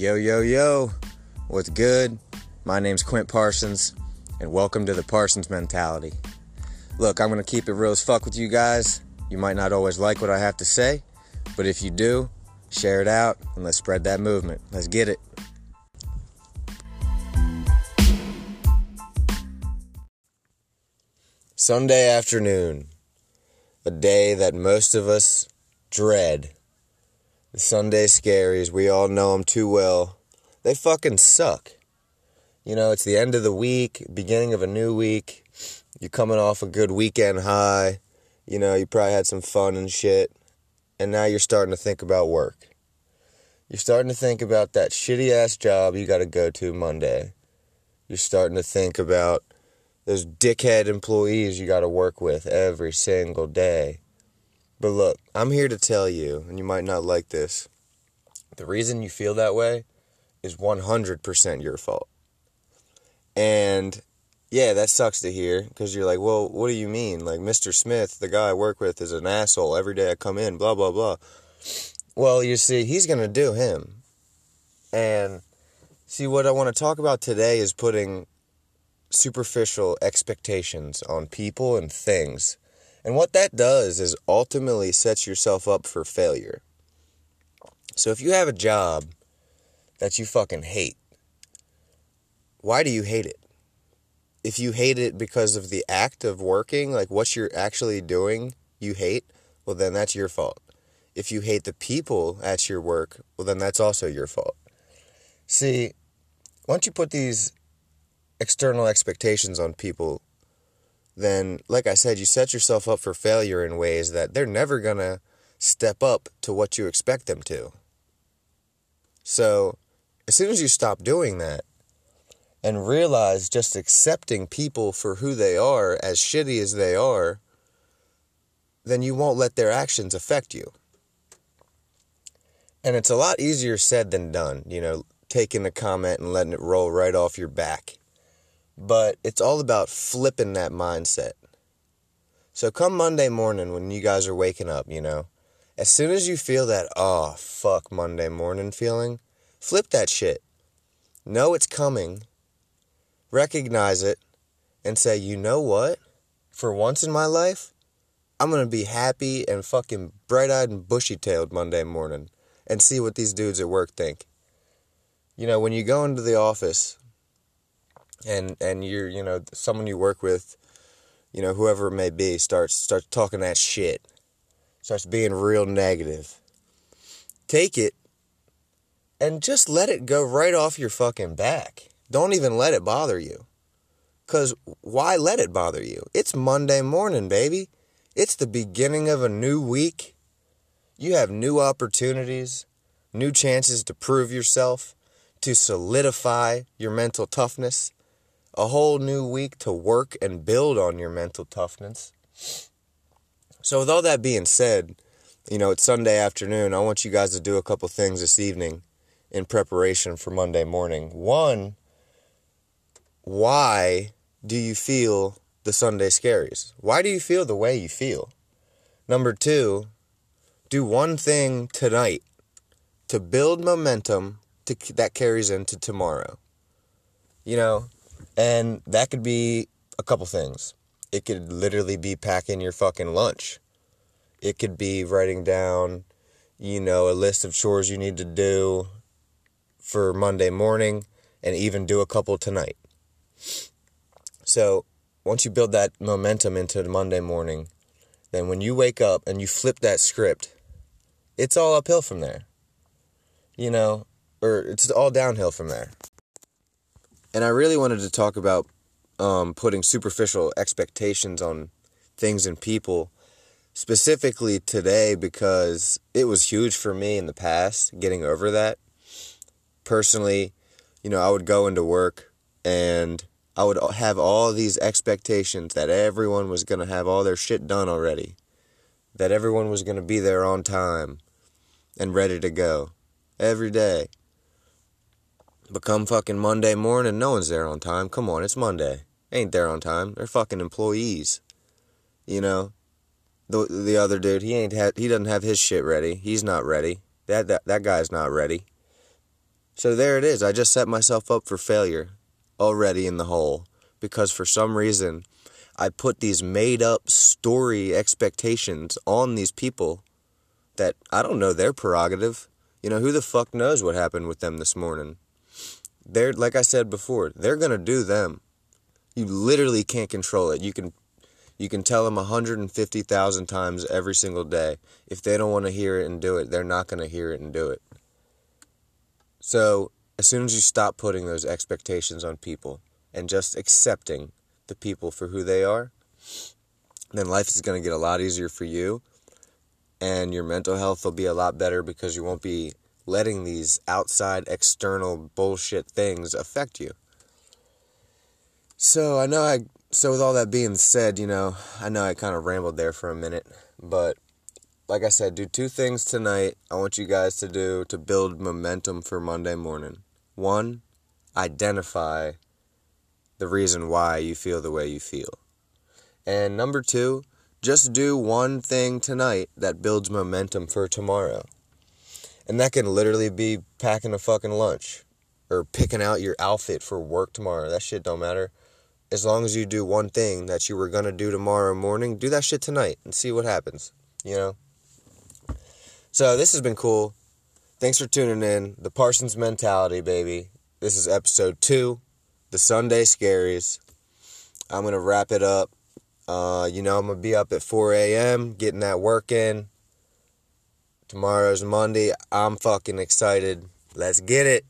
Yo, yo, yo. What's good? My name's Quint Parsons, and welcome to the Parsons Mentality. Look, I'm to keep it real as fuck with you guys. You might not always like what I have to say, but if you do, share it out and let's spread that movement. Let's get it. Sunday afternoon, a day that most of us dread. The Sunday scaries, we all know them too well. They fucking suck. You know, it's the end of the week, beginning of a new week. You're coming off a good weekend high. You know, you probably had some fun and shit. And now you're starting to think about work. You're starting to think about that shitty ass job you got to go to Monday. You're starting to think about those dickhead employees you got to work with every single day. But look, I'm here to tell you, and you might not like this. The reason you feel that way is 100% your fault. And yeah, that sucks to hear because you're like, well, what do you mean? Like, Mr. Smith, the guy I work with, is an asshole. Every day I come in, blah, blah, blah. Well, you see, he's going to do him. And see, what I want to talk about today is putting superficial expectations on people and things. And what that does is ultimately sets yourself up for failure. So if you have a job that you fucking hate, why do you hate it? If you hate it because of the act of working, like what you're actually doing, you hate, well, then that's your fault. If you hate the people at your work, well, then that's also your fault. See, once you put these external expectations on people, then, like I said, you set yourself up for failure in ways that they're never going to step up to what you expect them to. So, as soon as you stop doing that and realize just accepting people for who they are, as shitty as they are, then you won't let their actions affect you. And it's a lot easier said than done, you know, taking a comment and letting it roll right off your back. But it's all about flipping that mindset. So come Monday morning when you guys are waking up, you know, as soon as you feel that, oh, fuck Monday morning feeling, flip that shit. Know it's coming, recognize it, and say, you know what? For once in my life, I'm to be happy and fucking bright eyed and bushy tailed Monday morning and see what these dudes at work think. You know, when you go into the office and and you're you know someone you work with you know whoever it may be starts starts talking that shit starts being real negative take it and just let it go right off your fucking back. Don't even let it bother you. Cuz why let it bother you? It's monday morning baby. It's the beginning of a new week. You have new opportunities new chances to prove yourself to solidify your mental toughness a whole new week to work and build on your mental toughness. So, with all that being said, you know, it's Sunday afternoon. I want you guys to do a couple things this evening in preparation for Monday morning. One, why do you feel the Sunday scaries? Why do you feel the way you feel? Number two, do one thing tonight to build momentum to, that carries into tomorrow. You know, and that could be a couple things. It could literally be packing your fucking lunch. It could be writing down, you know, a list of chores you need to do for Monday morning and even do a couple tonight. So, once you build that momentum into Monday morning, then when you wake up and you flip that script, it's all uphill from there. You know, or it's all downhill from there. And I really wanted to talk about um, putting superficial expectations on things and people specifically today because it was huge for me in the past getting over that. Personally, you know, I would go into work and I would have all these expectations that everyone was going to have all their shit done already, that everyone was going to be there on time and ready to go every day. But come fucking Monday morning, no one's there on time. Come on, it's Monday. ain't there on time. They're fucking employees. You know? The the other dude, he ain't had he doesn't have his shit ready. He's not ready. That that that guy's not ready. So there it is. I just set myself up for failure already in the hole because for some reason I put these made up story expectations on these people that I don't know their prerogative. You know, who the fuck knows what happened with them this morning? They're, like I said before, they're to do them. You literally can't control it. You can you can tell them 150,000 times every single day. If they don't want to hear it and do it, they're not going to hear it and do it. So, as soon as you stop putting those expectations on people and just accepting the people for who they are, then life is going to get a lot easier for you and your mental health will be a lot better because you won't be letting these outside external bullshit things affect you. So, I know I so with all that being said, you know, I know I kind of rambled there for a minute, but like I said, do two things tonight I want you guys to do to build momentum for Monday morning. One, identify the reason why you feel the way you feel. And number two, just do one thing tonight that builds momentum for tomorrow. And that can literally be packing a fucking lunch or picking out your outfit for work tomorrow. That shit don't matter as long as you do one thing that you were going to do tomorrow morning, do that shit tonight and see what happens, you know? So, this has been cool. Thanks for tuning in. The Parsons Mentality, baby. This is episode two, the Sunday Scaries. I'm going to wrap it up. Uh, you know, I'm going to be up at 4 a.m., getting that work in. Tomorrow's Monday. I'm fucking excited. Let's get it.